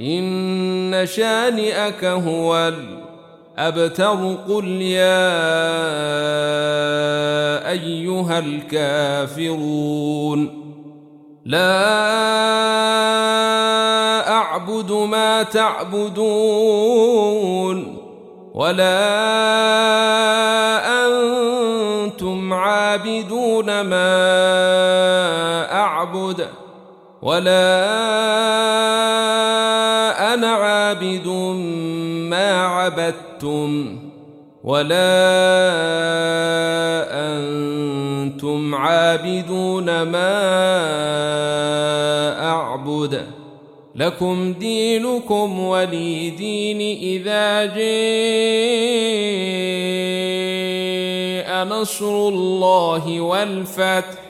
إن شانئك هو الأبتر قل يا أيها الكافرون لا أعبد ما تعبدون ولا أنتم عابدون ما أعبد ولا أنا عابد ما عبدتم ولا أنتم عابدون ما أعبد. لكم دينكم ولي دين إذا جاء نصر الله والفتح.